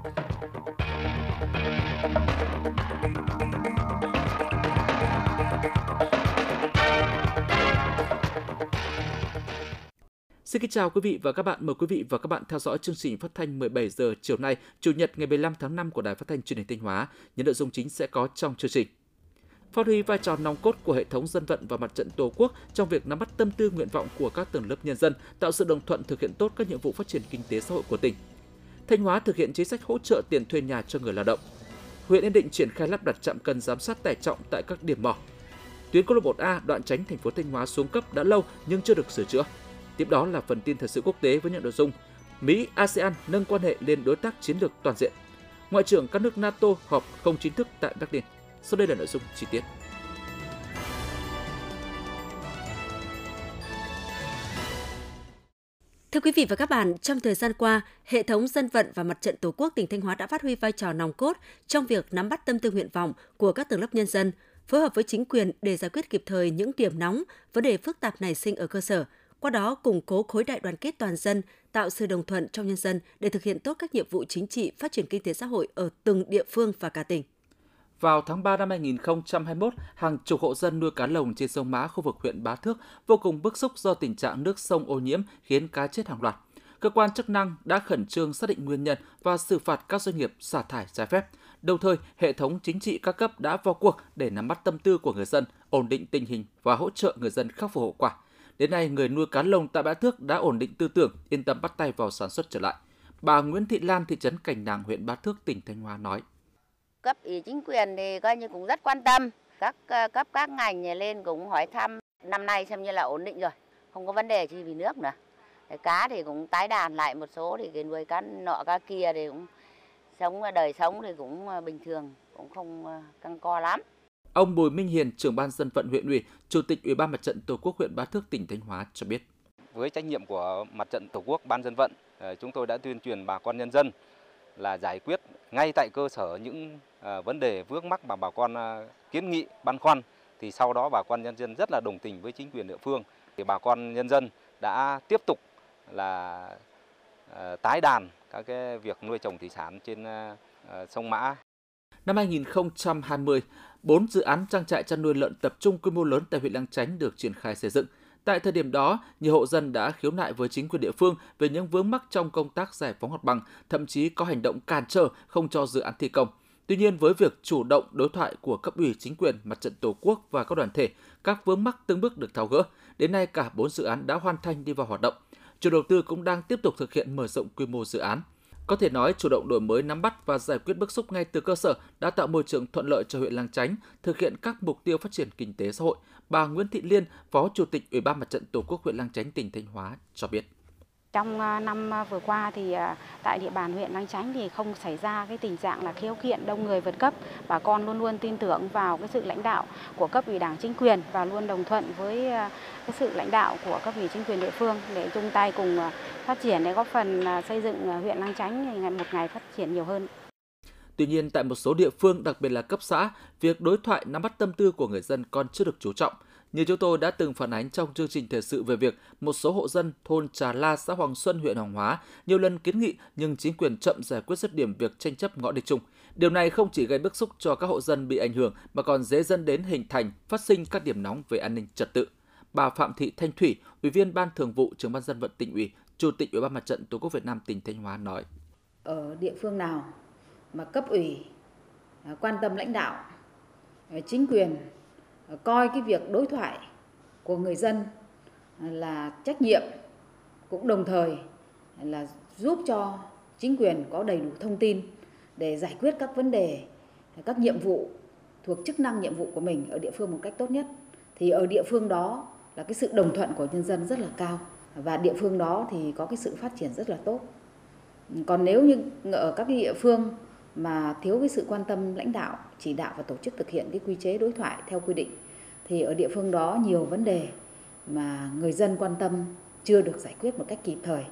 Xin kính chào quý vị và các bạn. Mời quý vị và các bạn theo dõi chương trình phát thanh 17 giờ chiều nay, Chủ nhật ngày 15 tháng 5 của Đài Phát thanh Truyền hình Thanh Hóa. Những nội dung chính sẽ có trong chương trình. Phát huy vai trò nòng cốt của hệ thống dân vận và mặt trận Tổ quốc trong việc nắm bắt tâm tư nguyện vọng của các tầng lớp nhân dân, tạo sự đồng thuận thực hiện tốt các nhiệm vụ phát triển kinh tế xã hội của tỉnh. Thanh Hóa thực hiện chính sách hỗ trợ tiền thuê nhà cho người lao động. Huyện Yên Định triển khai lắp đặt trạm cân giám sát tải trọng tại các điểm mỏ. Tuyến quốc lộ 1A đoạn tránh thành phố Thanh Hóa xuống cấp đã lâu nhưng chưa được sửa chữa. Tiếp đó là phần tin thời sự quốc tế với những nội dung Mỹ, ASEAN nâng quan hệ lên đối tác chiến lược toàn diện. Ngoại trưởng các nước NATO họp không chính thức tại Berlin. Sau đây là nội dung chi tiết. Thưa quý vị và các bạn, trong thời gian qua, hệ thống dân vận và mặt trận Tổ quốc tỉnh Thanh Hóa đã phát huy vai trò nòng cốt trong việc nắm bắt tâm tư nguyện vọng của các tầng lớp nhân dân, phối hợp với chính quyền để giải quyết kịp thời những điểm nóng, vấn đề phức tạp nảy sinh ở cơ sở, qua đó củng cố khối đại đoàn kết toàn dân, tạo sự đồng thuận trong nhân dân để thực hiện tốt các nhiệm vụ chính trị, phát triển kinh tế xã hội ở từng địa phương và cả tỉnh. Vào tháng 3 năm 2021, hàng chục hộ dân nuôi cá lồng trên sông Mã, khu vực huyện Bá Thước vô cùng bức xúc do tình trạng nước sông ô nhiễm khiến cá chết hàng loạt. Cơ quan chức năng đã khẩn trương xác định nguyên nhân và xử phạt các doanh nghiệp xả thải trái phép. Đồng thời, hệ thống chính trị các cấp đã vào cuộc để nắm bắt tâm tư của người dân, ổn định tình hình và hỗ trợ người dân khắc phục hậu quả. Đến nay, người nuôi cá lồng tại Bá Thước đã ổn định tư tưởng, yên tâm bắt tay vào sản xuất trở lại. Bà Nguyễn Thị Lan, thị trấn Cảnh Nàng, huyện Bá Thước, tỉnh Thanh Hóa nói. Cấp ủy chính quyền thì coi như cũng rất quan tâm, các ờ, cấp các ngành lên cũng hỏi thăm năm nay xem như là ổn định rồi, không có vấn đề gì vì nước nữa. Cá thì cũng tái đàn lại một số thì cái nuôi cá nọ cá kia thì cũng sống đời sống thì cũng ờ, bình thường, cũng không ờ, căng co lắm. Ông Bùi Minh Hiền, trưởng ban dân vận huyện ủy, chủ tịch Ủy ban Mặt trận Tổ quốc huyện Bá Thước tỉnh Thanh Hóa cho biết. Với trách nhiệm của Mặt trận Tổ quốc ban dân vận, ờ, chúng tôi đã tuyên truyền bà con nhân dân là giải quyết ngay tại cơ sở những à, vấn đề vướng mắc mà bà con à, kiến nghị băn khoăn thì sau đó bà con nhân dân rất là đồng tình với chính quyền địa phương thì bà con nhân dân đã tiếp tục là à, tái đàn các cái việc nuôi trồng thủy sản trên sông Mã. Năm 2020, 4 dự án trang trại chăn nuôi lợn tập trung quy mô lớn tại huyện Lăng Chánh được triển khai xây dựng. Tại thời điểm đó, nhiều hộ dân đã khiếu nại với chính quyền địa phương về những vướng mắc trong công tác giải phóng mặt bằng, thậm chí có hành động cản trở không cho dự án thi công. Tuy nhiên, với việc chủ động đối thoại của cấp ủy chính quyền, mặt trận tổ quốc và các đoàn thể, các vướng mắc từng bước được tháo gỡ. Đến nay, cả 4 dự án đã hoàn thành đi vào hoạt động. Chủ đầu tư cũng đang tiếp tục thực hiện mở rộng quy mô dự án. Có thể nói, chủ động đổi mới nắm bắt và giải quyết bức xúc ngay từ cơ sở đã tạo môi trường thuận lợi cho huyện Lang Chánh thực hiện các mục tiêu phát triển kinh tế xã hội. Bà Nguyễn Thị Liên, Phó Chủ tịch Ủy ban Mặt trận Tổ quốc huyện Lang Chánh tỉnh Thanh Hóa cho biết. Trong ờ, năm ờ, vừa qua thì ờ, tại địa bàn huyện Lang Chánh thì không xảy ra cái tình trạng là khiếu kiện đông người vượt cấp. Bà con luôn luôn tin tưởng vào cái sự lãnh đạo của cấp ủy Đảng chính quyền và luôn đồng thuận với cái sự lãnh đạo của cấp ủy chính quyền địa phương để chung tay cùng phát triển để góp phần xây dựng huyện Lang Chánh ngày một ngày phát triển nhiều hơn. Tuy nhiên, tại một số địa phương, đặc biệt là cấp xã, việc đối thoại nắm bắt tâm tư của người dân còn chưa được chú trọng – như chúng tôi đã từng phản ánh trong chương trình thời sự về việc một số hộ dân thôn Trà La, xã Hoàng Xuân, huyện Hoàng Hóa nhiều lần kiến nghị nhưng chính quyền chậm giải quyết dứt điểm việc tranh chấp ngõ địch chung. Điều này không chỉ gây bức xúc cho các hộ dân bị ảnh hưởng mà còn dễ dẫn đến hình thành, phát sinh các điểm nóng về an ninh trật tự. Bà Phạm Thị Thanh Thủy, Ủy viên Ban Thường vụ Trưởng ban dân vận tỉnh ủy, Chủ tịch Ủy ban Mặt trận Tổ quốc Việt Nam tỉnh Thanh Hóa nói: Ở địa phương nào mà cấp ủy à, quan tâm lãnh đạo à, chính quyền à, coi cái việc đối thoại của người dân là trách nhiệm, cũng đồng thời là giúp cho chính quyền có đầy đủ thông tin để giải quyết các vấn đề, các nhiệm vụ thuộc chức năng nhiệm vụ của mình ở địa phương một cách tốt nhất. Thì ở địa phương đó là cái sự đồng thuận của nhân dân rất là cao và địa phương đó thì có cái sự phát triển rất là tốt. Còn nếu như ở các địa phương mà thiếu cái sự quan tâm lãnh đạo, chỉ đạo và tổ chức thực hiện cái quy chế đối thoại theo quy định thì ở địa phương đó nhiều vấn đề mà người dân quan tâm chưa được giải quyết một cách kịp thời.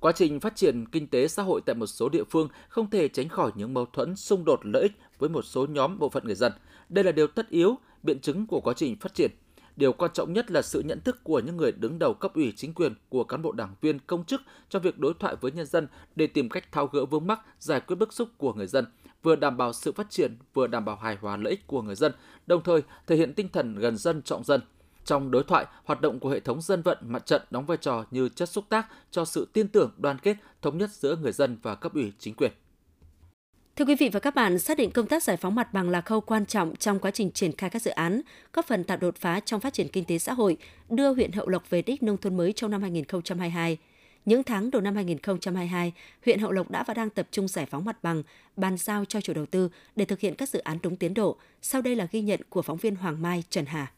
Quá trình phát triển kinh tế xã hội tại một số địa phương không thể tránh khỏi những mâu thuẫn xung đột lợi ích với một số nhóm bộ phận người dân. Đây là điều tất yếu, biện chứng của quá trình phát triển. Điều quan trọng nhất là sự nhận thức của những người đứng đầu cấp ủy chính quyền, của cán bộ đảng viên, công chức trong việc đối thoại với nhân dân để tìm cách tháo gỡ vướng mắc, giải quyết bức xúc của người dân, vừa đảm bảo sự phát triển, vừa đảm bảo hài hòa lợi ích của người dân, đồng thời thể hiện tinh thần gần dân trọng dân. Trong đối thoại, hoạt động của hệ thống dân vận mặt trận đóng vai trò như chất xúc tác cho sự tin tưởng, đoàn kết, thống nhất giữa người dân và cấp ủy chính quyền. Thưa quý vị và các bạn, xác định công tác giải phóng mặt bằng là khâu quan trọng trong quá trình triển khai các dự án, góp phần tạo đột phá trong phát triển kinh tế xã hội, đưa huyện Hậu Lộc về đích nông thôn mới trong năm 2022. Những tháng đầu năm 2022, huyện Hậu Lộc đã và đang tập trung giải phóng mặt bằng, bàn giao cho chủ đầu tư để thực hiện các dự án đúng tiến độ. Sau đây là ghi nhận của phóng viên Hoàng Mai, Trần Hà.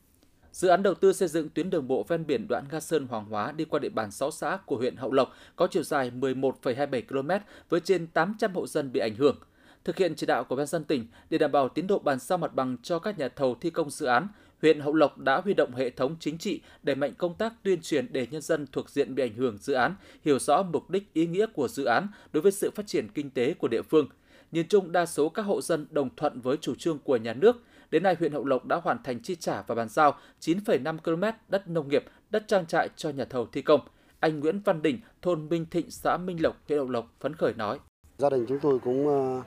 Dự án đầu tư xây dựng tuyến đường bộ ven biển đoạn Nga Sơn Hoàng Hóa đi qua địa bàn 6 xã của huyện Hậu Lộc có chiều dài 11,27 km với trên 800 hộ dân bị ảnh hưởng. Thực hiện chỉ đạo của ban dân tỉnh để đảm bảo tiến độ bàn giao mặt bằng cho các nhà thầu thi công dự án, huyện Hậu Lộc đã huy động hệ thống chính trị đẩy mạnh công tác tuyên truyền để nhân dân thuộc diện bị ảnh hưởng dự án hiểu rõ mục đích ý nghĩa của dự án đối với sự phát triển kinh tế của địa phương. Nhìn chung, đa số các hộ dân đồng thuận với chủ trương của nhà nước. Đến nay, huyện Hậu Lộc đã hoàn thành chi trả và bàn giao 9,5 km đất nông nghiệp, đất trang trại cho nhà thầu thi công. Anh Nguyễn Văn Đình, thôn Minh Thịnh, xã Minh Lộc, huyện Hậu Lộc phấn khởi nói. Gia đình chúng tôi cũng ờ,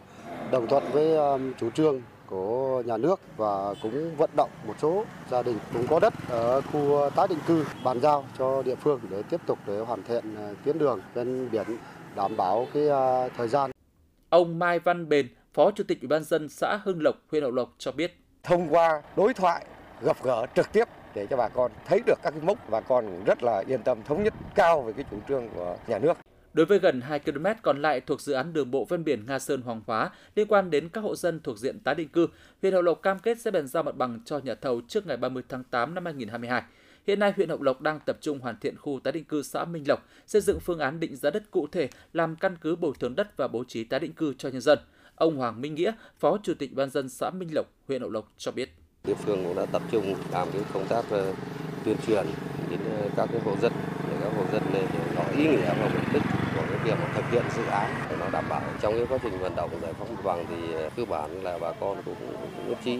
đồng thuận với um, chủ trương của nhà nước và cũng vận động một số gia đình cũng có đất ở khu tái định cư bàn giao cho địa phương để tiếp tục để hoàn thiện uh, tuyến đường ven biển đảm bảo cái uh, thời gian. Ông Mai Văn Bền, Phó Chủ tịch Ủy ban dân xã Hưng Lộc, huyện Hậu Lộc cho biết. Thông qua đối thoại, gặp gỡ trực tiếp để cho bà con thấy được các cái mốc bà con rất là yên tâm thống nhất cao về cái chủ trương của nhà nước. Đối với gần 2 km còn lại thuộc dự án đường bộ ven biển Nga Sơn Hoàng Hóa liên quan đến các hộ dân thuộc diện tái định cư, huyện Hậu Lộc cam kết sẽ bàn giao mặt bằng cho nhà thầu trước ngày 30 tháng 8 năm 2022. Hiện nay, huyện Hậu Lộc đang tập trung hoàn thiện khu tái định cư xã Minh Lộc, xây dựng phương án định giá đất cụ thể làm căn cứ bồi thường đất và bố trí tái định cư cho nhân dân. Ông Hoàng Minh Nghĩa, Phó Chủ tịch ban dân xã Minh Lộc, huyện Hậu Lộc cho biết. Địa phương cũng đã tập trung làm cái công tác ờ, tuyên truyền đến ờ, các cái hộ dân để các hộ dân này rõ ý nghĩa và mục đích việc thực hiện dự án để nó đảm bảo trong cái quá trình vận động giải phóng mặt bằng thì ờ, cơ bản là bà con cũng, cũng nhất trí.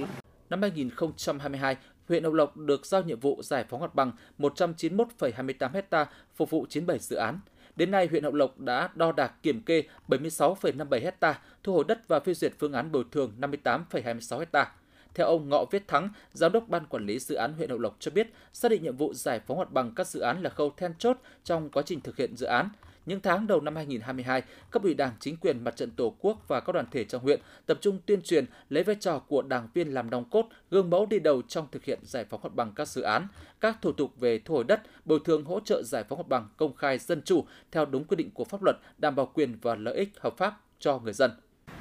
Năm 2022, huyện Hậu Lộc được giao nhiệm vụ giải phóng mặt bằng 191,28 ha phục vụ 97 dự án. Đến nay, huyện Hậu Lộc đã đo đạc kiểm kê 76,57 ha, thu hồi đất và phê duyệt phương án bồi thường 58,26 ha. Theo ông Ngọ Viết Thắng, Giám đốc Ban Quản lý Dự án huyện Hậu Lộc cho biết, xác định nhiệm vụ giải phóng mặt bằng các dự án là khâu then chốt trong quá trình thực hiện dự án. Những tháng đầu năm 2022, cấp ủy Đảng, chính quyền, mặt trận Tổ quốc và các đoàn thể trong huyện tập trung tuyên truyền lấy vai trò của đảng viên làm nòng cốt, gương mẫu đi đầu trong thực hiện giải phóng mặt bằng các dự án, các thủ tục về thu hồi đất, bồi thường hỗ trợ giải phóng mặt bằng công khai dân chủ theo đúng quy định của pháp luật, đảm bảo quyền và lợi ích hợp pháp cho người dân.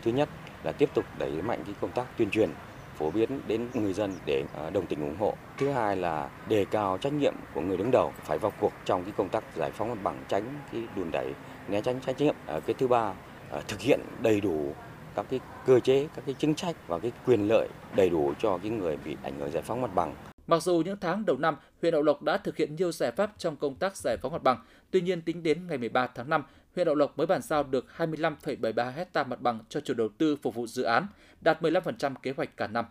Thứ nhất là tiếp tục đẩy mạnh cái công tác tuyên truyền phổ biến đến người dân để à, đồng tình ủng hộ. Thứ hai là đề cao trách nhiệm của người đứng đầu phải vào cuộc trong cái công tác giải phóng mặt bằng tránh cái đùn đẩy né tránh trách nhiệm. À, cái thứ ba à, thực hiện đầy đủ các cái cơ chế, các cái chính sách và cái quyền lợi đầy đủ cho cái người bị ảnh hưởng giải phóng mặt bằng. Mặc dù những tháng đầu năm, huyện Hậu Lộc đã thực hiện nhiều giải pháp trong công tác giải phóng mặt bằng, tuy nhiên tính đến ngày 13 tháng 5, huyện Hậu Lộc mới bàn giao được 25,73 hecta mặt bằng cho chủ đầu tư phục vụ dự án, đạt 15% kế hoạch cả năm.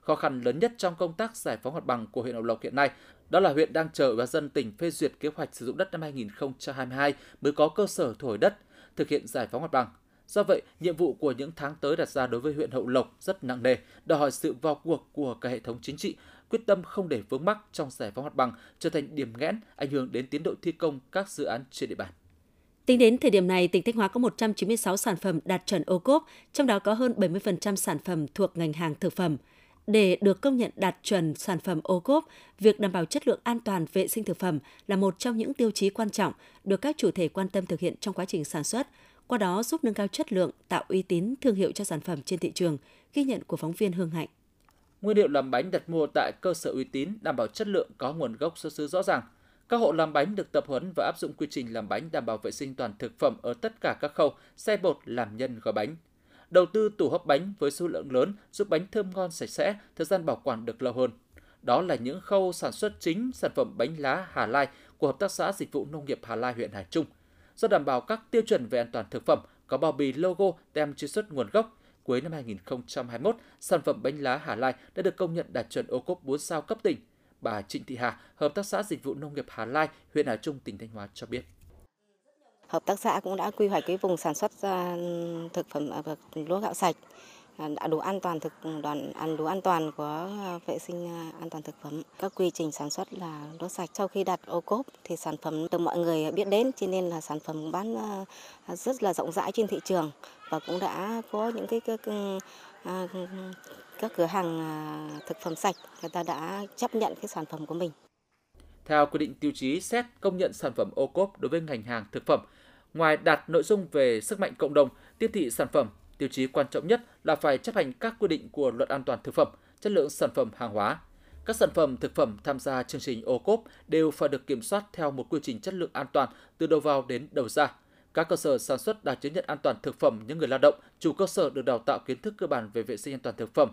Khó khăn lớn nhất trong công tác giải phóng mặt bằng của huyện Hậu Lộc hiện nay đó là huyện đang chờ và dân tỉnh phê duyệt kế hoạch sử dụng đất năm 2022 mới có cơ sở thu hồi đất, thực hiện giải phóng mặt bằng. Do vậy, nhiệm vụ của những tháng tới đặt ra đối với huyện Hậu Lộc rất nặng nề, đòi hỏi sự vào cuộc của cả hệ thống chính trị, quyết tâm không để vướng mắc trong giải phóng mặt bằng trở thành điểm nghẽn ảnh hưởng đến tiến độ thi công các dự án trên địa bàn. Tính đến thời điểm này, tỉnh Thanh Hóa có 196 sản phẩm đạt chuẩn ô cốp, trong đó có hơn 70% sản phẩm thuộc ngành hàng thực phẩm. Để được công nhận đạt chuẩn sản phẩm ô cốp, việc đảm bảo chất lượng an toàn vệ sinh thực phẩm là một trong những tiêu chí quan trọng được các chủ thể quan tâm thực hiện trong quá trình sản xuất, qua đó giúp nâng cao chất lượng, tạo uy tín thương hiệu cho sản phẩm trên thị trường, ghi nhận của phóng viên Hương Hạnh. Nguyên liệu làm bánh đặt mua tại cơ sở uy tín đảm bảo chất lượng có nguồn gốc xuất xứ rõ ràng. Các hộ làm bánh được tập huấn và áp dụng quy trình làm bánh đảm bảo vệ sinh toàn thực phẩm ở tất cả các khâu, xe bột, làm nhân, gói bánh. Đầu tư tủ hấp bánh với số lượng lớn giúp bánh thơm ngon sạch sẽ, thời gian bảo quản được lâu hơn. Đó là những khâu sản xuất chính sản phẩm bánh lá Hà Lai của Hợp tác xã Dịch vụ Nông nghiệp Hà Lai huyện Hải Trung. Do đảm bảo các tiêu chuẩn về an toàn thực phẩm, có bao bì logo tem truy xuất nguồn gốc, cuối năm 2021, sản phẩm bánh lá Hà Lai đã được công nhận đạt chuẩn ô cốp 4 sao cấp tỉnh. Bà Trịnh Thị Hà, Hợp tác xã Dịch vụ Nông nghiệp Hà Lai, huyện Hà Trung, tỉnh Thanh Hóa cho biết. Hợp tác xã cũng đã quy hoạch cái vùng sản xuất à, thực phẩm à, lúa gạo sạch à, đã đủ an toàn thực đoàn ăn đủ an toàn của vệ sinh an toàn thực phẩm các quy trình sản xuất là lúa sạch sau khi đặt ô cốp thì sản phẩm được mọi người biết đến cho nên là sản phẩm bán rất là rộng rãi trên thị trường và cũng đã có những cái các, các cửa hàng à, thực phẩm sạch người ta đã chấp nhận cái sản phẩm của mình. Theo quy định tiêu chí xét công nhận sản phẩm ô cốp đối với ngành hàng thực phẩm, ngoài đạt nội dung về sức mạnh cộng đồng, tiếp thị sản phẩm Tiêu chí quan trọng nhất là phải chấp hành các quy định của luật an toàn thực phẩm, chất lượng sản phẩm hàng hóa. Các sản phẩm thực phẩm tham gia chương trình ô cốp đều phải được kiểm soát theo một quy trình chất lượng an toàn từ đầu vào đến đầu ra. Các cơ sở sản xuất đạt chứng nhận an toàn thực phẩm những người lao động, chủ cơ sở được đào tạo kiến thức cơ bản về vệ sinh an toàn thực phẩm.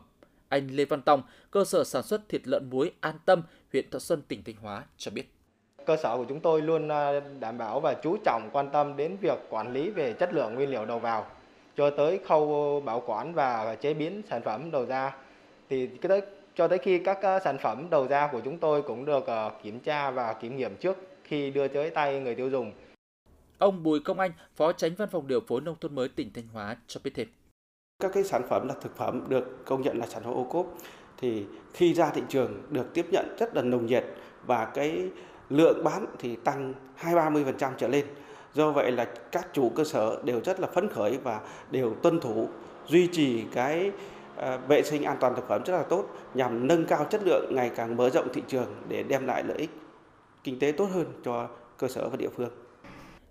Anh Lê Văn Tòng, cơ sở sản xuất thịt lợn muối An Tâm, huyện Thọ Xuân, tỉnh Thanh Hóa cho biết. Cơ sở của chúng tôi luôn à, đảm bảo và chú trọng quan tâm đến việc quản lý về chất lượng nguyên liệu đầu vào cho tới khâu bảo quản và chế biến sản phẩm đầu ra thì đấy cho tới khi các sản phẩm đầu ra của chúng tôi cũng được ờ, kiểm tra và kiểm nghiệm trước khi đưa tới tay người tiêu dùng. Ông Bùi Công Anh, Phó Tránh Văn phòng Điều phối Nông thôn mới tỉnh Thanh Hóa cho biết thêm. Các cái sản phẩm là thực phẩm được công nhận là sản phẩm ô cốp, thì khi ra thị trường được tiếp nhận rất là nồng nhiệt và cái lượng bán thì tăng 2-30% trở lên. Do vậy là các chủ cơ sở đều rất là phấn khởi và đều tuân thủ, duy trì cái à, vệ sinh an toàn thực phẩm rất là tốt nhằm nâng cao chất lượng ngày càng mở rộng thị trường để đem lại lợi ích kinh tế tốt hơn cho cơ sở và địa phương.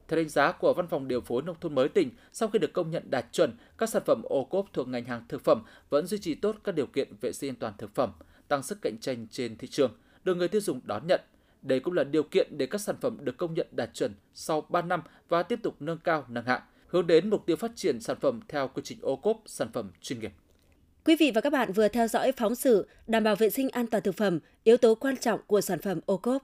Theo đánh giá của Văn phòng Điều phối Nông thôn mới tỉnh, sau khi được công nhận đạt chuẩn, các sản phẩm ô cốp thuộc ngành hàng thực phẩm vẫn duy trì tốt các điều kiện vệ sinh an toàn thực phẩm, tăng sức cạnh tranh trên thị trường, được người tiêu dùng đón nhận – đây cũng là điều kiện để các sản phẩm được công nhận đạt chuẩn sau 3 năm và tiếp tục nâng cao nâng hạng, hướng đến mục tiêu phát triển sản phẩm theo quy trình ô cốp sản phẩm chuyên nghiệp. Quý vị và các bạn vừa theo dõi phóng sự đảm bảo vệ sinh an toàn thực phẩm, yếu tố quan trọng của sản phẩm ô cốp.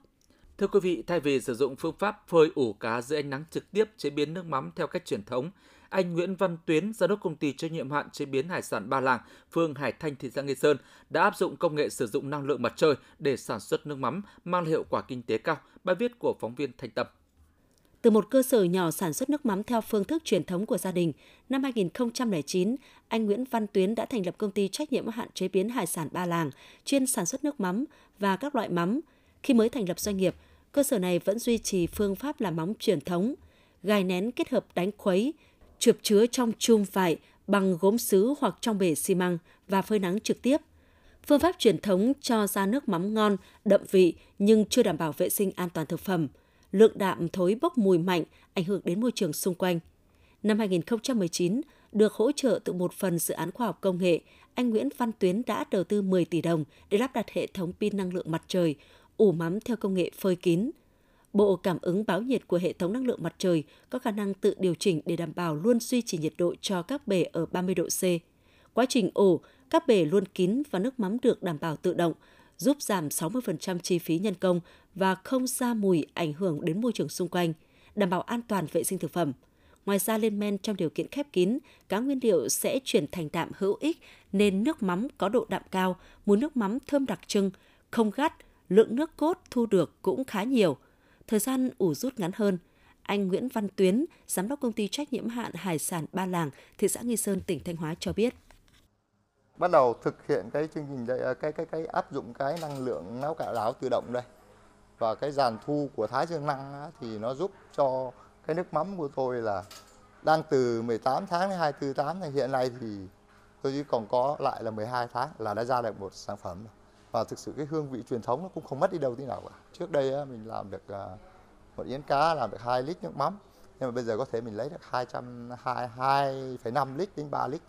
Thưa quý vị, thay vì sử dụng phương pháp phơi ủ cá dưới ánh nắng trực tiếp chế biến nước mắm theo cách truyền thống, anh Nguyễn Văn Tuyến, giám đốc công ty trách nhiệm hạn chế biến hải sản Ba Làng, phường Hải Thanh, thị xã Nghi Sơn đã áp dụng công nghệ sử dụng năng lượng mặt trời để sản xuất nước mắm mang hiệu quả kinh tế cao. Bài viết của phóng viên Thanh Tâm. Từ một cơ sở nhỏ sản xuất nước mắm theo phương thức truyền thống của gia đình, năm 2009, anh Nguyễn Văn Tuyến đã thành lập công ty trách nhiệm hạn chế biến hải sản Ba Làng, chuyên sản xuất nước mắm và các loại mắm. Khi mới thành lập doanh nghiệp, cơ sở này vẫn duy trì phương pháp làm móng truyền thống, gài nén kết hợp đánh khuấy, chụp chứa trong chum vải bằng gốm sứ hoặc trong bể xi măng và phơi nắng trực tiếp. Phương pháp truyền thống cho ra nước mắm ngon, đậm vị nhưng chưa đảm bảo vệ sinh an toàn thực phẩm. Lượng đạm thối bốc mùi mạnh, ảnh hưởng đến môi trường xung quanh. Năm 2019, được hỗ trợ từ một phần dự án khoa học công nghệ, anh Nguyễn Văn Tuyến đã đầu tư 10 tỷ đồng để lắp đặt hệ thống pin năng lượng mặt trời, ủ mắm theo công nghệ phơi kín. Bộ cảm ứng báo nhiệt của hệ thống năng lượng mặt trời có khả năng tự điều chỉnh để đảm bảo luôn duy trì nhiệt độ cho các bể ở 30 độ C. Quá trình ủ, các bể luôn kín và nước mắm được đảm bảo tự động, giúp giảm 60% chi phí nhân công và không ra mùi ảnh hưởng đến môi trường xung quanh, đảm bảo an toàn vệ sinh thực phẩm. Ngoài ra lên men trong điều kiện khép kín, cá nguyên liệu sẽ chuyển thành đạm hữu ích nên nước mắm có độ đạm cao, mùi nước mắm thơm đặc trưng, không gắt, lượng nước cốt thu được cũng khá nhiều – thời gian ủ rút ngắn hơn. Anh Nguyễn Văn Tuyến, giám đốc công ty trách nhiệm hạn hải sản Ba Làng, thị xã Nghi Sơn, tỉnh Thanh Hóa cho biết. Bắt đầu thực hiện cái chương trình đây, cái cái cái áp dụng cái năng lượng nấu cạo láo tự động đây và cái dàn thu của Thái Dương Năng thì nó giúp cho cái nước mắm của tôi là đang từ 18 tháng đến 24 tháng thì hiện nay thì tôi chỉ còn có lại là 12 tháng là đã ra được một sản phẩm rồi và thực sự cái hương vị truyền thống nó cũng không mất đi đâu tí nào cả. Trước đây mình làm được à, một yến cá làm được 2 lít nước mắm. Nhưng mà bây giờ có thể mình lấy được 202,5 lít đến 3 lít.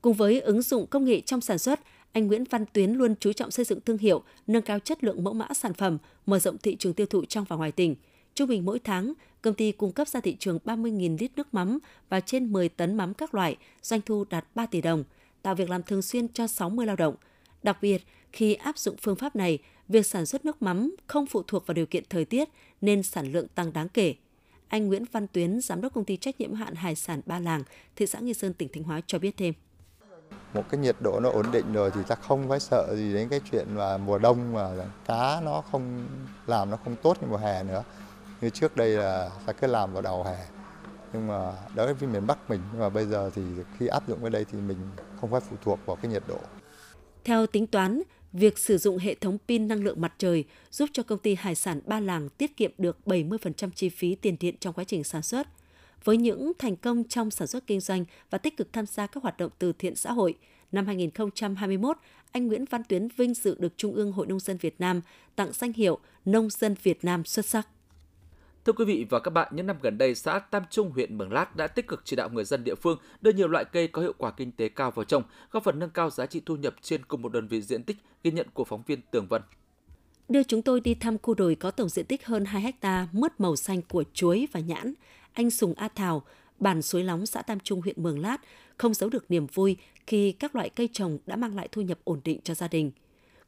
Cùng với ứng dụng công nghệ trong sản xuất, anh Nguyễn Văn Tuyến luôn chú trọng xây dựng thương hiệu, nâng cao chất lượng mẫu mã sản phẩm, mở rộng thị trường tiêu thụ trong và ngoài tỉnh. Trung bình mỗi tháng, công ty cung cấp ra thị trường 30.000 lít nước mắm và trên 10 tấn mắm các loại, doanh thu đạt 3 tỷ đồng, tạo việc làm thường xuyên cho 60 lao động – Đặc biệt, khi áp dụng phương pháp này, việc sản xuất nước mắm không phụ thuộc vào điều kiện thời tiết nên sản lượng tăng đáng kể. Anh Nguyễn Văn Tuyến, giám đốc công ty trách nhiệm hạn hải sản Ba Làng, thị xã Nghi Sơn, tỉnh Thanh Hóa cho biết thêm. một cái nhiệt độ nó ổn định rồi thì ta không phải sợ gì đến cái chuyện mà mùa đông mà cá nó không làm nó không tốt như mùa hè nữa như trước đây là ta cứ làm vào đầu hè nhưng mà đối với miền Bắc mình nhưng mà bây giờ thì khi áp dụng cái đây thì mình không phải phụ thuộc vào cái nhiệt độ. Theo tính toán, việc sử dụng hệ thống pin năng lượng mặt trời giúp cho công ty hải sản Ba Làng tiết kiệm được 70% chi phí tiền điện trong quá trình sản xuất. Với những thành công trong sản xuất kinh doanh và tích cực tham gia các hoạt động từ thiện xã hội, năm 2021, anh Nguyễn Văn Tuyến vinh dự được Trung ương Hội Nông dân Việt Nam tặng danh hiệu Nông dân Việt Nam xuất sắc. Thưa quý vị và các bạn, những năm gần đây, xã Tam Trung, huyện Mường Lát đã tích cực chỉ đạo người dân địa phương đưa nhiều loại cây có hiệu quả kinh tế cao vào trồng, góp phần nâng cao giá trị thu nhập trên cùng một đơn vị diện tích, ghi nhận của phóng viên Tường Vân. Đưa chúng tôi đi thăm khu đồi có tổng diện tích hơn 2 hecta mướt màu xanh của chuối và nhãn. Anh Sùng A Thảo, bản Suối Lóng, xã Tam Trung, huyện Mường Lát, không giấu được niềm vui khi các loại cây trồng đã mang lại thu nhập ổn định cho gia đình.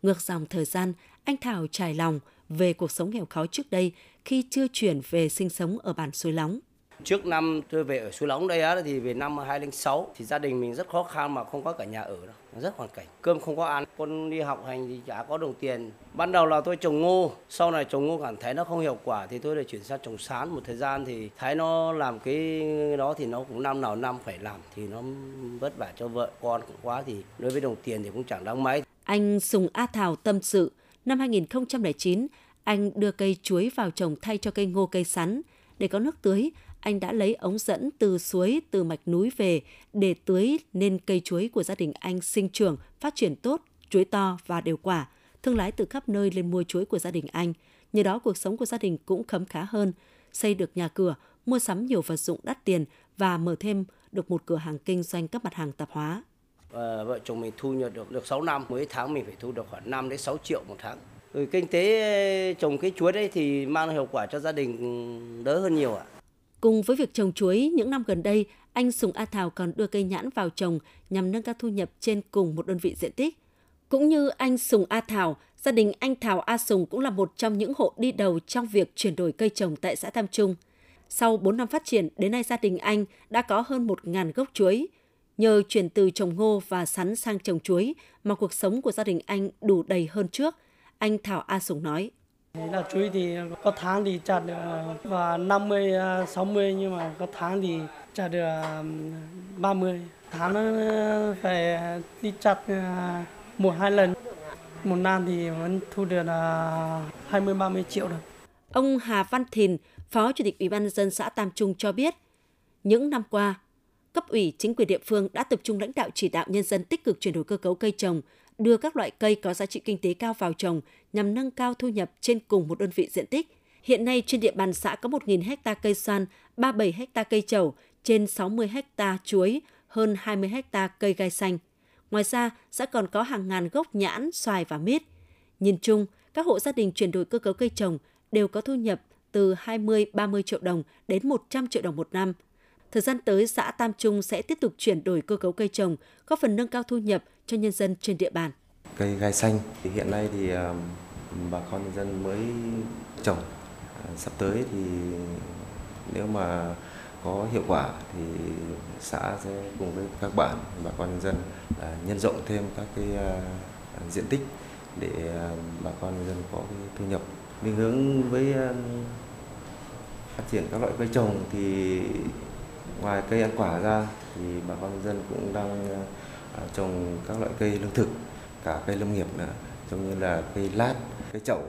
Ngược dòng thời gian, anh Thảo trải lòng về cuộc sống nghèo khó trước đây khi chưa chuyển về sinh sống ở bản Suối Lóng. Trước năm tôi về ở Suối Lóng đây á thì về năm 2006 thì gia đình mình rất khó khăn mà không có cả nhà ở đâu, rất hoàn cảnh. Cơm không có ăn, con đi học hành thì chả có đồng tiền. Ban đầu là tôi trồng ngô, sau này trồng ngô cảm thấy nó không hiệu quả thì tôi lại chuyển sang trồng sán một thời gian thì thấy nó làm cái đó thì nó cũng năm nào năm phải làm thì nó vất vả cho vợ con cũng quá thì đối với đồng tiền thì cũng chẳng đáng mấy. Anh Sùng A Thảo tâm sự, năm 2009, anh đưa cây chuối vào trồng thay cho cây ngô cây sắn. Để có nước tưới, anh đã lấy ống dẫn từ suối từ mạch núi về để tưới nên cây chuối của gia đình anh sinh trưởng, phát triển tốt, chuối to và đều quả. Thương lái từ khắp nơi lên mua chuối của gia đình anh. Nhờ đó cuộc sống của gia đình cũng khấm khá hơn, xây được nhà cửa, mua sắm nhiều vật dụng đắt tiền và mở thêm được một cửa hàng kinh doanh các mặt hàng tạp hóa. À, vợ chồng mình thu nhập được được 6 năm, mỗi tháng mình phải thu được khoảng 5 đến 6 triệu một tháng. Rồi kinh tế ờ, trồng cái chuối đấy thì mang hiệu quả cho gia đình đỡ hơn nhiều ạ. Cùng với việc trồng chuối, những năm gần đây, anh Sùng A Thảo còn đưa cây nhãn vào trồng nhằm nâng cao thu nhập trên cùng một đơn vị diện tích. Cũng như anh Sùng A Thảo, gia đình anh Thảo A Sùng cũng là một trong những hộ đi đầu trong việc chuyển đổi cây trồng tại xã Tam Trung. Sau 4 năm phát triển, đến nay gia đình anh đã có hơn 1.000 gốc chuối. Nhờ chuyển từ trồng ngô và sắn sang trồng chuối mà cuộc sống của gia đình anh đủ đầy hơn trước, anh Thảo A Sùng nói. Là chuối thì có tháng thì chặt được và 50, 60 nhưng mà có tháng thì chặt được 30. Tháng nó phải đi chặt một hai lần. Một năm thì vẫn thu được 20-30 triệu được. Ông Hà Văn Thìn, Phó Chủ tịch Ủy ban nhân dân xã Tam Trung cho biết, những năm qua, cấp ủy chính quyền địa phương đã tập trung lãnh đạo chỉ đạo nhân dân tích cực chuyển đổi cơ cấu cây trồng, đưa các loại cây có giá trị kinh tế cao vào trồng nhằm nâng cao thu nhập trên cùng một đơn vị diện tích. Hiện nay trên địa bàn xã có 1.000 hecta cây xoan, 37 hecta cây trầu, trên 60 hecta chuối, hơn 20 hecta cây gai xanh. Ngoài ra, xã còn có hàng ngàn gốc nhãn, xoài và mít. Nhìn chung, các hộ gia đình chuyển đổi cơ cấu cây trồng đều có thu nhập từ 20-30 triệu đồng đến 100 triệu đồng một năm. Thời gian tới, xã Tam Trung sẽ tiếp tục chuyển đổi cơ cấu cây trồng, góp phần nâng cao thu nhập cho nhân dân trên địa bàn. Cây gai xanh thì hiện nay thì ờ, bà con nhân dân mới trồng. Ờ, sắp tới thì nếu mà có hiệu quả thì xã sẽ cùng với các bạn, bà con nhân dân ờ, nhân rộng thêm các cái diện tích để bà con nhân dân có cái thu nhập Mình hướng với phát triển các loại cây trồng thì ngoài cây ăn quả ra thì bà con nhân dân cũng đang trồng các loại cây lương thực cả cây lâm nghiệp nữa giống như là cây lát cây chậu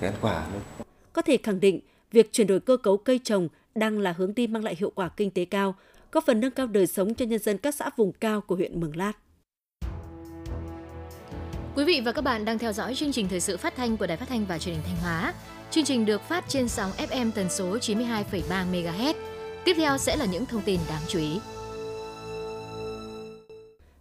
cây ăn quả nữa. có thể khẳng định việc chuyển đổi cơ cấu cây trồng đang là hướng đi mang lại hiệu quả kinh tế cao góp phần nâng cao đời sống cho nhân dân các xã vùng cao của huyện Mường Lát. Quý vị và các bạn đang theo dõi chương trình thời sự phát thanh của Đài Phát thanh và Truyền hình Thanh Hóa. Chương trình được phát trên sóng FM tần số 92,3 MHz. Tiếp theo sẽ là những thông tin đáng chú ý.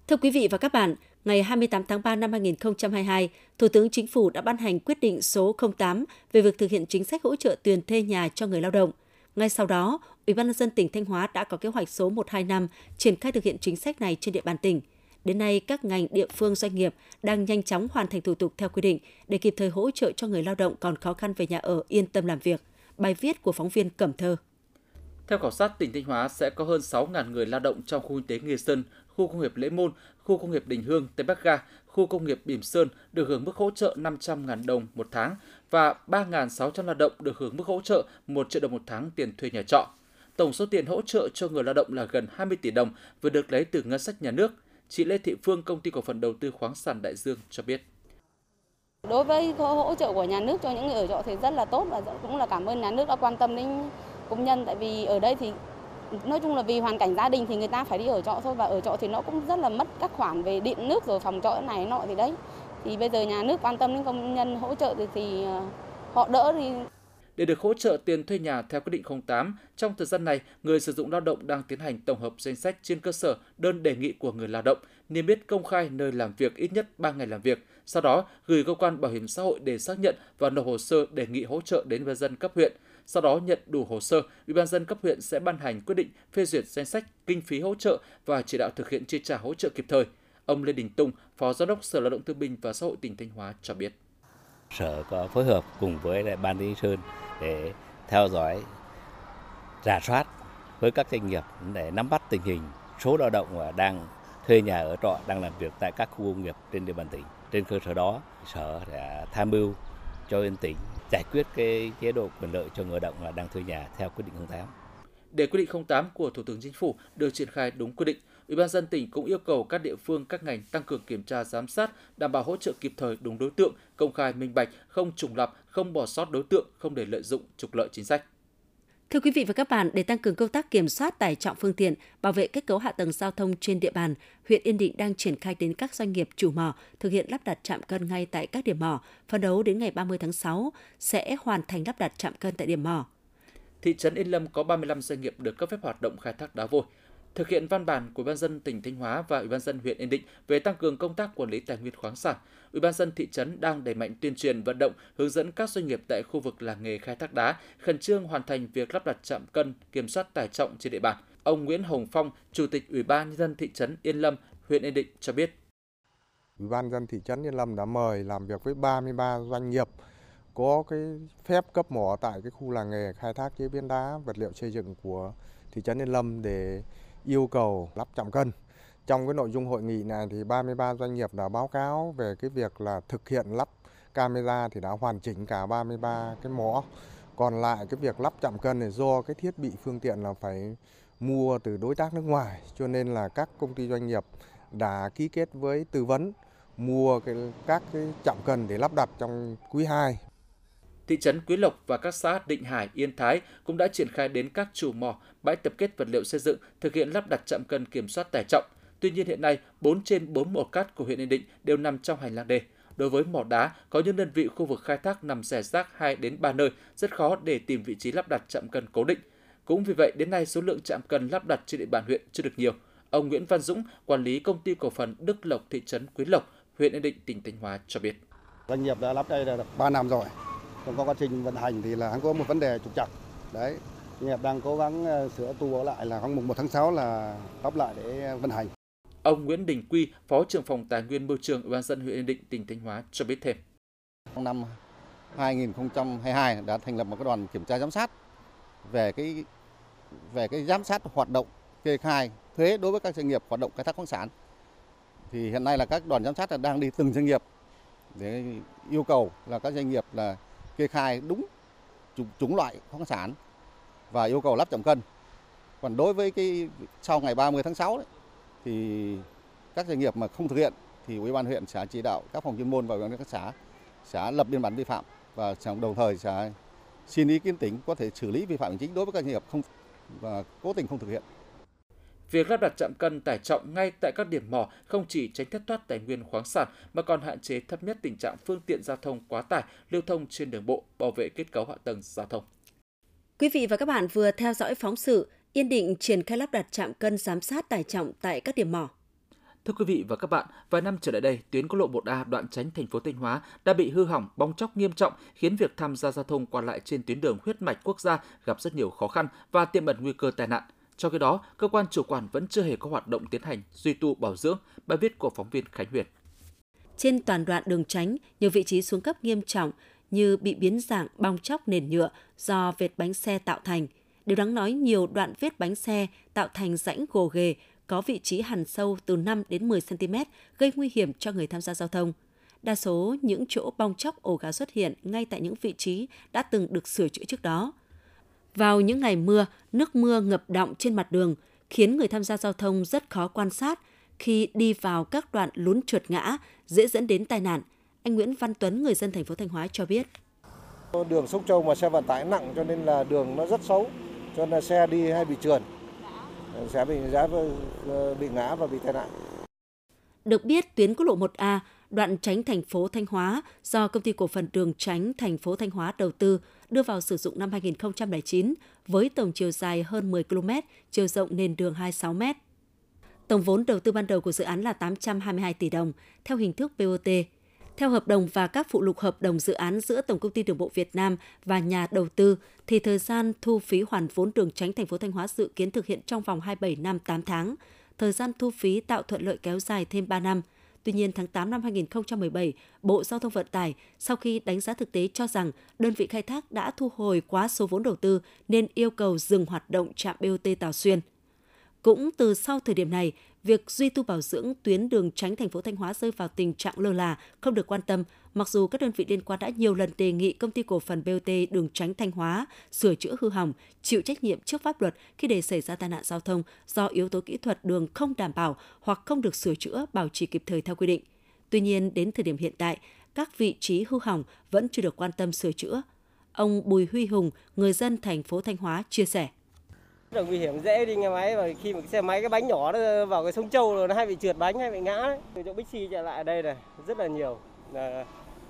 Thưa quý vị và các bạn, ngày 28 tháng 3 năm 2022, Thủ tướng Chính phủ đã ban hành quyết định số 08 về việc thực hiện chính sách hỗ trợ tiền thuê nhà cho người lao động. Ngay sau đó, Ủy ban nhân dân tỉnh Thanh Hóa đã có kế hoạch số 125 triển khai thực hiện chính sách này trên địa bàn tỉnh. Đến nay, các ngành địa phương doanh nghiệp đang nhanh chóng hoàn thành thủ tục theo quy định để kịp thời hỗ trợ cho người lao động còn khó khăn về nhà ở yên tâm làm việc. Bài viết của phóng viên Cẩm Thơ. Theo khảo sát, tỉnh Thanh Hóa sẽ có hơn 6.000 người lao động trong khu kinh tế Nghi Sơn, khu công nghiệp Lễ Môn, khu công nghiệp Đình Hương, Tây Bắc Ga, khu công nghiệp Bỉm Sơn được hưởng mức hỗ trợ 500.000 đồng một tháng và 3.600 lao động được hưởng mức hỗ trợ 1 triệu đồng một tháng tiền thuê nhà trọ. Tổng số tiền hỗ trợ cho người lao động là gần 20 tỷ đồng vừa được lấy từ ngân sách nhà nước. Chị Lê Thị Phương, công ty cổ phần đầu tư khoáng sản Đại Dương cho biết. Đối với hỗ trợ của nhà nước cho những người ở trọ thì rất là tốt và cũng là cảm ơn nhà nước đã quan tâm đến công nhân tại vì ở đây thì nói chung là vì hoàn cảnh gia đình thì người ta phải đi ở trọ thôi và ở trọ thì nó cũng rất là mất các khoản về điện nước rồi phòng trọ này nọ thì đấy thì bây giờ nhà nước quan tâm đến công nhân hỗ trợ thì, thì ờ, họ đỡ thì để được hỗ trợ tiền thuê nhà theo quyết định 08, trong thời gian này, người sử dụng lao động đang tiến hành tổng hợp danh sách trên cơ sở đơn đề nghị của người lao động, niêm yết công khai nơi làm việc ít nhất 3 ngày làm việc, sau đó gửi cơ quan bảo hiểm xã hội để xác nhận và nộp hồ sơ đề nghị hỗ trợ đến người dân cấp huyện. Sau đó nhận đủ hồ sơ, Ủy ban dân cấp huyện sẽ ban hành quyết định phê duyệt danh sách kinh phí hỗ trợ và chỉ đạo thực hiện chi trả hỗ trợ kịp thời. Ông Lê Đình Tùng, Phó Giám đốc Sở Lao động Thương binh và Xã hội tỉnh Thanh Hóa cho biết. Sở có phối hợp cùng với lại Ban Lý Sơn để theo dõi, rà soát với các doanh nghiệp để nắm bắt tình hình số lao động đang thuê nhà ở trọ đang làm việc tại các khu công nghiệp trên địa bàn tỉnh. Trên cơ sở đó, Sở đã tham mưu cho Yên tỉnh giải quyết cái chế độ quyền lợi cho người lao động là đang thuê nhà theo quyết định 08. Để quyết định 08 của Thủ tướng Chính phủ được triển khai đúng quy định, Ủy ban dân tỉnh cũng yêu cầu các địa phương các ngành tăng cường kiểm tra giám sát, đảm bảo hỗ trợ kịp thời đúng đối tượng, công khai minh bạch, không trùng lập, không bỏ sót đối tượng, không để lợi dụng trục lợi chính sách. Thưa quý vị và các bạn, để tăng cường công tác kiểm soát tải trọng phương tiện, bảo vệ kết cấu hạ tầng giao thông trên địa bàn, huyện Yên Định đang triển khai đến các doanh nghiệp chủ mỏ thực hiện lắp đặt trạm cân ngay tại các điểm mỏ, phấn đấu đến ngày 30 tháng 6 sẽ hoàn thành lắp đặt trạm cân tại điểm mỏ. Thị trấn Yên Lâm có 35 doanh nghiệp được cấp phép hoạt động khai thác đá vôi thực hiện văn bản của Ủy ban dân tỉnh Thanh Hóa và Ủy ban dân huyện Yên Định về tăng cường công tác quản lý tài nguyên khoáng sản. Ủy ban dân thị trấn đang đẩy mạnh tuyên truyền vận động, hướng dẫn các doanh nghiệp tại khu vực làng nghề khai thác đá khẩn trương hoàn thành việc lắp đặt trạm cân kiểm soát tải trọng trên địa bàn. Ông Nguyễn Hồng Phong, Chủ tịch Ủy ban nhân dân thị trấn Yên Lâm, huyện Yên Định cho biết. Ủy ban dân thị trấn Yên Lâm đã mời làm việc với 33 doanh nghiệp có cái phép cấp mỏ tại cái khu làng nghề khai thác chế biến đá vật liệu xây dựng của thị trấn Yên Lâm để yêu cầu lắp trạm cân. Trong cái nội dung hội nghị này thì 33 doanh nghiệp đã báo cáo về cái việc là thực hiện lắp camera thì đã hoàn chỉnh cả 33 cái mỏ. Còn lại cái việc lắp chạm cân này do cái thiết bị phương tiện là phải mua từ đối tác nước ngoài cho nên là các công ty doanh nghiệp đã ký kết với tư vấn mua cái, các cái chạm cân để lắp đặt trong quý 2 thị trấn Quý Lộc và các xã Định Hải, Yên Thái cũng đã triển khai đến các chủ mỏ, bãi tập kết vật liệu xây dựng thực hiện lắp đặt trạm cân kiểm soát tải trọng. Tuy nhiên hiện nay, 4 trên 4 mỏ cát của huyện Yên Định đều nằm trong hành lang đê. Đối với mỏ đá, có những đơn vị khu vực khai thác nằm rải rác 2 đến 3 nơi, rất khó để tìm vị trí lắp đặt trạm cân cố định. Cũng vì vậy, đến nay số lượng trạm cân lắp đặt trên địa bàn huyện chưa được nhiều. Ông Nguyễn Văn Dũng, quản lý công ty cổ phần Đức Lộc thị trấn Quý Lộc, huyện Yên Định, tỉnh Thanh Hóa cho biết. Doanh nghiệp đã lắp đây là 3 năm rồi, trong quá trình vận hành thì là hắn có một vấn đề trục trặc đấy doanh nghiệp đang cố gắng ờ, sửa tu lại là khoảng mùng 1 tháng 6 là lắp lại để vận hành Ông Nguyễn Đình Quy, Phó trưởng phòng Tài nguyên Môi trường Ủy ban dân huyện Yên Định, tỉnh Thanh Hóa cho biết thêm. Trong năm 2022 đã thành lập một cái đoàn kiểm tra giám sát về cái về cái giám sát hoạt động kê khai thuế đối với các doanh nghiệp hoạt động khai thác khoáng sản. Thì hiện nay là các đoàn giám sát là đang đi từng doanh nghiệp để yêu cầu là các doanh nghiệp là kê khai đúng chủng loại khoáng sản và yêu cầu lắp chậm cân. Còn đối với cái sau ngày 30 tháng 6 đấy, thì các doanh nghiệp mà không thực hiện thì ủy ban huyện sẽ chỉ đạo các phòng chuyên môn và ủy ban các xã sẽ lập biên bản vi phạm và đồng thời sẽ xin ý kiến tỉnh có thể xử lý vi phạm hành chính đối với các doanh nghiệp không và cố tình không thực hiện. Việc lắp đặt trạm cân tải trọng ngay tại các điểm mỏ không chỉ tránh thất thoát tài nguyên khoáng sản mà còn hạn chế thấp nhất tình trạng phương tiện giao thông quá tải lưu thông trên đường bộ, bảo vệ kết cấu hạ tầng giao thông. Quý vị và các bạn vừa theo dõi phóng sự Yên Định triển khai lắp đặt trạm cân giám sát tải trọng tại các điểm mỏ. Thưa quý vị và các bạn, vài năm trở lại đây, tuyến quốc lộ 1A đoạn tránh thành phố Thanh Hóa đã bị hư hỏng, bong chóc nghiêm trọng, khiến việc tham gia giao thông qua lại trên tuyến đường huyết mạch quốc gia gặp rất nhiều khó khăn và tiềm ẩn nguy cơ tai nạn. Trong khi đó, cơ quan chủ quản vẫn chưa hề có hoạt động tiến hành duy tu bảo dưỡng, bài viết của phóng viên Khánh Huyền. Trên toàn đoạn đường tránh, nhiều vị trí xuống cấp nghiêm trọng như bị biến dạng bong chóc nền nhựa do vệt bánh xe tạo thành. Điều đáng nói nhiều đoạn vết bánh xe tạo thành rãnh gồ ghề có vị trí hằn sâu từ 5 đến 10 cm, gây nguy hiểm cho người tham gia giao thông. Đa số những chỗ bong chóc ổ gà xuất hiện ngay tại những vị trí đã từng được sửa chữa trước đó. Vào những ngày mưa, nước mưa ngập đọng trên mặt đường, khiến người tham gia giao thông rất khó quan sát khi đi vào các đoạn lún trượt ngã, dễ dẫn đến tai nạn. Anh Nguyễn Văn Tuấn, người dân thành phố Thanh Hóa cho biết. Đường Sông Châu mà xe vận tải nặng cho nên là đường nó rất xấu, cho nên là xe đi hay bị trườn, sẽ bị giá bị ngã và bị tai nạn. Được biết, tuyến quốc lộ 1A, đoạn tránh thành phố Thanh Hóa do công ty cổ phần đường tránh thành phố Thanh Hóa đầu tư đưa vào sử dụng năm 2009 với tổng chiều dài hơn 10 km, chiều rộng nền đường 26 m. Tổng vốn đầu tư ban đầu của dự án là 822 tỷ đồng theo hình thức BOT. Theo hợp đồng và các phụ lục hợp đồng dự án giữa Tổng công ty Đường bộ Việt Nam và nhà đầu tư thì thời gian thu phí hoàn vốn đường tránh thành phố Thanh Hóa dự kiến thực hiện trong vòng 27 năm 8 tháng. Thời gian thu phí tạo thuận lợi kéo dài thêm 3 năm. Tuy nhiên, tháng 8 năm 2017, Bộ Giao thông Vận tải sau khi đánh giá thực tế cho rằng đơn vị khai thác đã thu hồi quá số vốn đầu tư nên yêu cầu dừng hoạt động trạm BOT tào Xuyên. Cũng từ sau thời điểm này, việc duy tu bảo dưỡng tuyến đường tránh thành phố Thanh Hóa rơi vào tình trạng lơ là, không được quan tâm, mặc dù các đơn vị liên quan đã nhiều lần đề nghị công ty cổ phần BOT đường tránh Thanh Hóa sửa chữa hư hỏng, chịu trách nhiệm trước pháp luật khi để xảy ra tai nạn giao thông do yếu tố kỹ thuật đường không đảm bảo hoặc không được sửa chữa bảo trì kịp thời theo quy định. Tuy nhiên, đến thời điểm hiện tại, các vị trí hư hỏng vẫn chưa được quan tâm sửa chữa. Ông Bùi Huy Hùng, người dân thành phố Thanh Hóa chia sẻ rất là nguy hiểm dễ đi nghe máy và khi mà cái xe máy cái bánh nhỏ nó vào cái sông châu rồi nó hay bị trượt bánh hay bị ngã đấy từ chỗ Bixi trở lại đây này rất là nhiều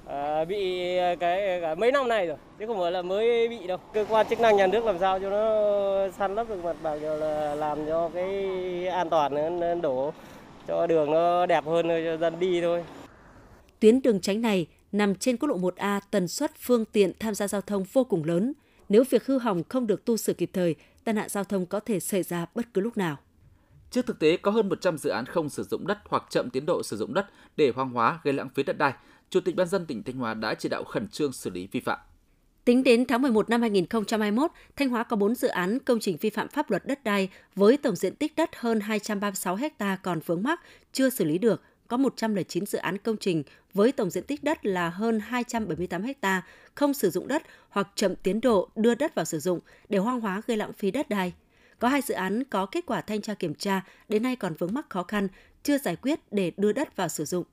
à, bị cái cả mấy năm nay rồi chứ không phải là mới bị đâu. Cơ quan chức năng nhà nước làm sao cho nó săn lấp được mặt bằng cho là làm cho cái an toàn nó đổ cho đường nó đẹp hơn cho dân đi thôi. Tuyến đường tránh này nằm trên quốc lộ 1A tần suất phương tiện tham gia giao thông vô cùng lớn. Nếu việc hư hỏng không được tu sửa kịp thời tai nạn giao thông có thể xảy ra bất cứ lúc nào. Trước thực tế có hơn 100 dự án không sử dụng đất hoặc chậm tiến độ sử dụng đất để hoang hóa gây lãng phí đất đai, Chủ tịch Ban dân tỉnh Thanh Hóa đã chỉ đạo khẩn trương xử lý vi phạm. Tính đến tháng 11 năm 2021, Thanh Hóa có 4 dự án công trình vi phạm pháp luật đất đai với tổng diện tích đất hơn 236 ha còn vướng mắc chưa xử lý được, có 109 dự án công trình với tổng diện tích đất là hơn 278 ha không sử dụng đất hoặc chậm tiến độ đưa đất vào sử dụng để hoang hóa gây lãng phí đất đai. Có hai dự án có kết quả thanh tra kiểm tra đến nay còn vướng mắc khó khăn, chưa giải quyết để đưa đất vào sử dụng.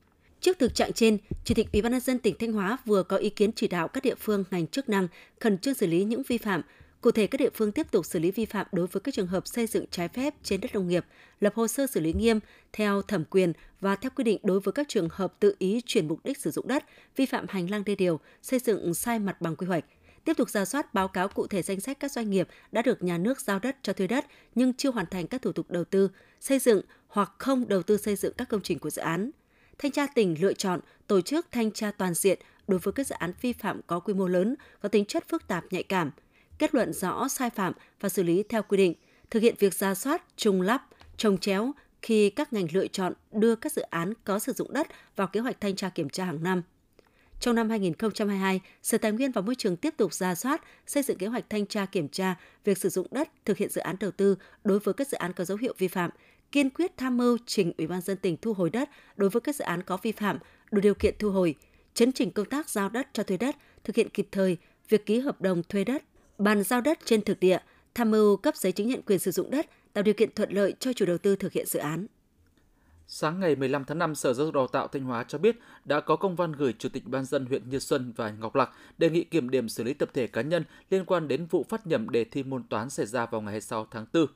Trước thực trạng trên, Chủ tịch Ủy ban nhân dân tỉnh Thanh Hóa vừa có ý kiến chỉ đạo các địa phương ngành chức năng khẩn trương xử lý những vi phạm, Cụ thể, các địa phương tiếp tục xử lý vi phạm đối với các trường hợp xây dựng trái phép trên đất nông nghiệp, lập hồ sơ xử lý nghiêm theo thẩm quyền và theo quy định đối với các trường hợp tự ý chuyển mục đích sử dụng đất, vi phạm hành lang đê điều, xây dựng sai mặt bằng quy hoạch. Tiếp tục ra soát báo cáo cụ thể danh sách các doanh nghiệp đã được nhà nước giao đất cho thuê đất nhưng chưa hoàn thành các thủ tục đầu tư, xây dựng hoặc không đầu tư xây dựng các công trình của dự án. Thanh tra tỉnh lựa chọn tổ chức thanh tra toàn diện đối với các dự án vi phạm có quy mô lớn, có tính chất phức tạp nhạy cảm – kết luận rõ sai phạm và xử lý theo quy định, thực hiện việc ra soát, trùng lắp, trồng chéo khi các ngành lựa chọn đưa các dự án có sử dụng đất vào kế hoạch thanh tra kiểm tra hàng năm. Trong năm 2022, Sở Tài nguyên và Môi trường tiếp tục ra soát, xây dựng kế hoạch thanh tra kiểm tra việc sử dụng đất, thực hiện dự án đầu tư đối với các dự án có dấu hiệu vi phạm, kiên quyết tham mưu trình Ủy ban dân tỉnh thu hồi đất đối với các dự án có vi phạm, đủ điều kiện thu hồi, chấn chỉnh công tác giao đất cho thuê đất, thực hiện kịp thời việc ký hợp đồng thuê đất bàn giao đất trên thực địa, tham mưu cấp giấy chứng nhận quyền sử dụng đất, tạo điều kiện thuận lợi cho chủ đầu tư thực hiện dự án. Sáng ngày 15 tháng 5, Sở Giáo dục Đào tạo Thanh Hóa cho biết đã có công văn gửi Chủ tịch Ban dân huyện Như Xuân và Ngọc Lặc đề nghị kiểm điểm xử lý tập thể cá nhân liên quan đến vụ phát nhầm đề thi môn toán xảy ra vào ngày 26 tháng 4.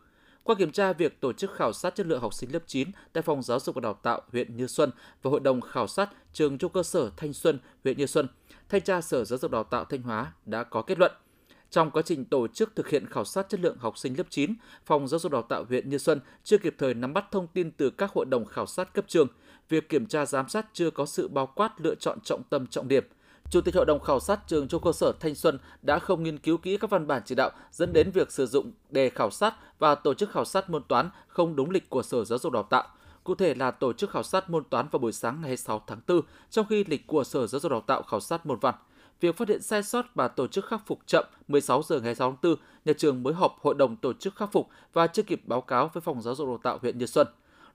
Qua kiểm tra việc tổ chức khảo sát chất lượng học sinh lớp 9 tại Phòng Giáo dục và Đào tạo huyện Như Xuân và Hội đồng khảo sát trường trung cơ sở Thanh Xuân, huyện Như Xuân, Thanh tra Sở Giáo dục Đào tạo Thanh Hóa đã có kết luận – trong quá trình tổ chức thực hiện khảo sát chất lượng học sinh lớp 9, Phòng Giáo dục Đào tạo huyện Như Xuân chưa kịp thời nắm bắt thông tin từ các hội đồng khảo sát cấp trường. Việc kiểm tra giám sát chưa có sự bao quát lựa chọn trọng tâm trọng điểm. Chủ tịch Hội đồng khảo sát trường trung cơ sở Thanh Xuân đã không nghiên cứu kỹ các văn bản chỉ đạo dẫn đến việc sử dụng đề khảo sát và tổ chức khảo sát môn toán không đúng lịch của Sở Giáo dục Đào tạo. Cụ thể là tổ chức khảo sát môn toán vào buổi sáng ngày 26 tháng 4, trong khi lịch của Sở Giáo dục Đào tạo khảo sát môn văn. việc phát hiện sai sót và tổ chức khắc phục chậm 16 giờ ngày 6 tháng 4, nhà trường mới họp hội đồng tổ chức khắc phục và chưa kịp báo cáo với phòng giáo dục đào tạo huyện Như Xuân.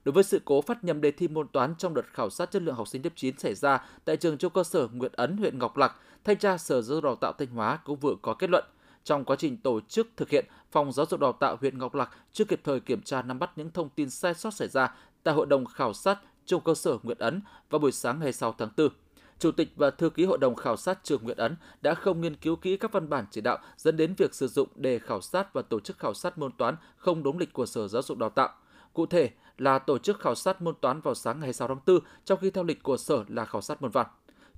Đối với sự cố phát nhầm đề thi môn toán trong đợt khảo sát chất lượng học sinh lớp 9 xảy ra tại trường trung cơ sở Nguyệt Ấn, huyện Ngọc Lặc, thanh tra Sở Giáo dục Đào tạo Thanh Hóa cũng vừa có kết luận trong quá trình tổ chức thực hiện, Phòng Giáo dục Đào tạo huyện Ngọc Lặc chưa kịp thời kiểm tra nắm bắt những thông tin sai sót xảy ra tại hội đồng khảo sát trung cơ sở Nguyệt Ấn vào buổi sáng ngày 6 tháng 4. Chủ tịch và thư ký hội đồng khảo sát trường Nguyệt Ấn đã không nghiên cứu kỹ các văn bản chỉ đạo dẫn đến việc sử dụng đề khảo sát và tổ chức khảo sát môn toán không đúng lịch của Sở Giáo dục Đào tạo. Cụ thể là tổ chức khảo sát môn toán vào sáng ngày 6 tháng 4, trong khi theo lịch của Sở là khảo sát môn văn.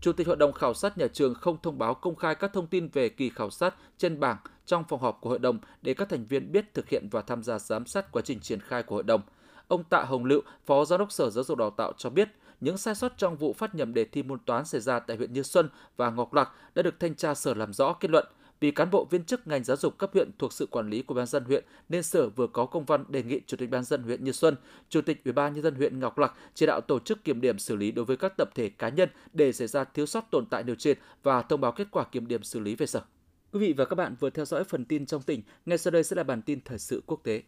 Chủ tịch hội đồng khảo sát nhà trường không thông báo công khai các thông tin về kỳ khảo sát trên bảng trong phòng họp của hội đồng để các thành viên biết thực hiện và tham gia giám sát quá trình triển khai của hội đồng. Ông Tạ Hồng Lựu, Phó Giám đốc Sở Giáo dục Đào tạo cho biết, những sai sót trong vụ phát nhầm đề thi môn toán xảy ra tại huyện Như Xuân và Ngọc Lặc đã được thanh tra sở làm rõ kết luận. Vì cán bộ viên chức ngành giáo dục cấp huyện thuộc sự quản lý của ban dân huyện nên sở vừa có công văn đề nghị chủ tịch ban dân huyện Như Xuân, chủ tịch ủy ban nhân dân huyện Ngọc Lặc chỉ đạo tổ chức kiểm điểm xử lý đối với các tập thể cá nhân để xảy ra thiếu sót tồn tại nêu trên và thông báo kết quả kiểm điểm xử lý về sở. Quý vị và các bạn vừa theo dõi phần tin trong tỉnh, ngay sau đây sẽ là bản tin thời sự quốc tế.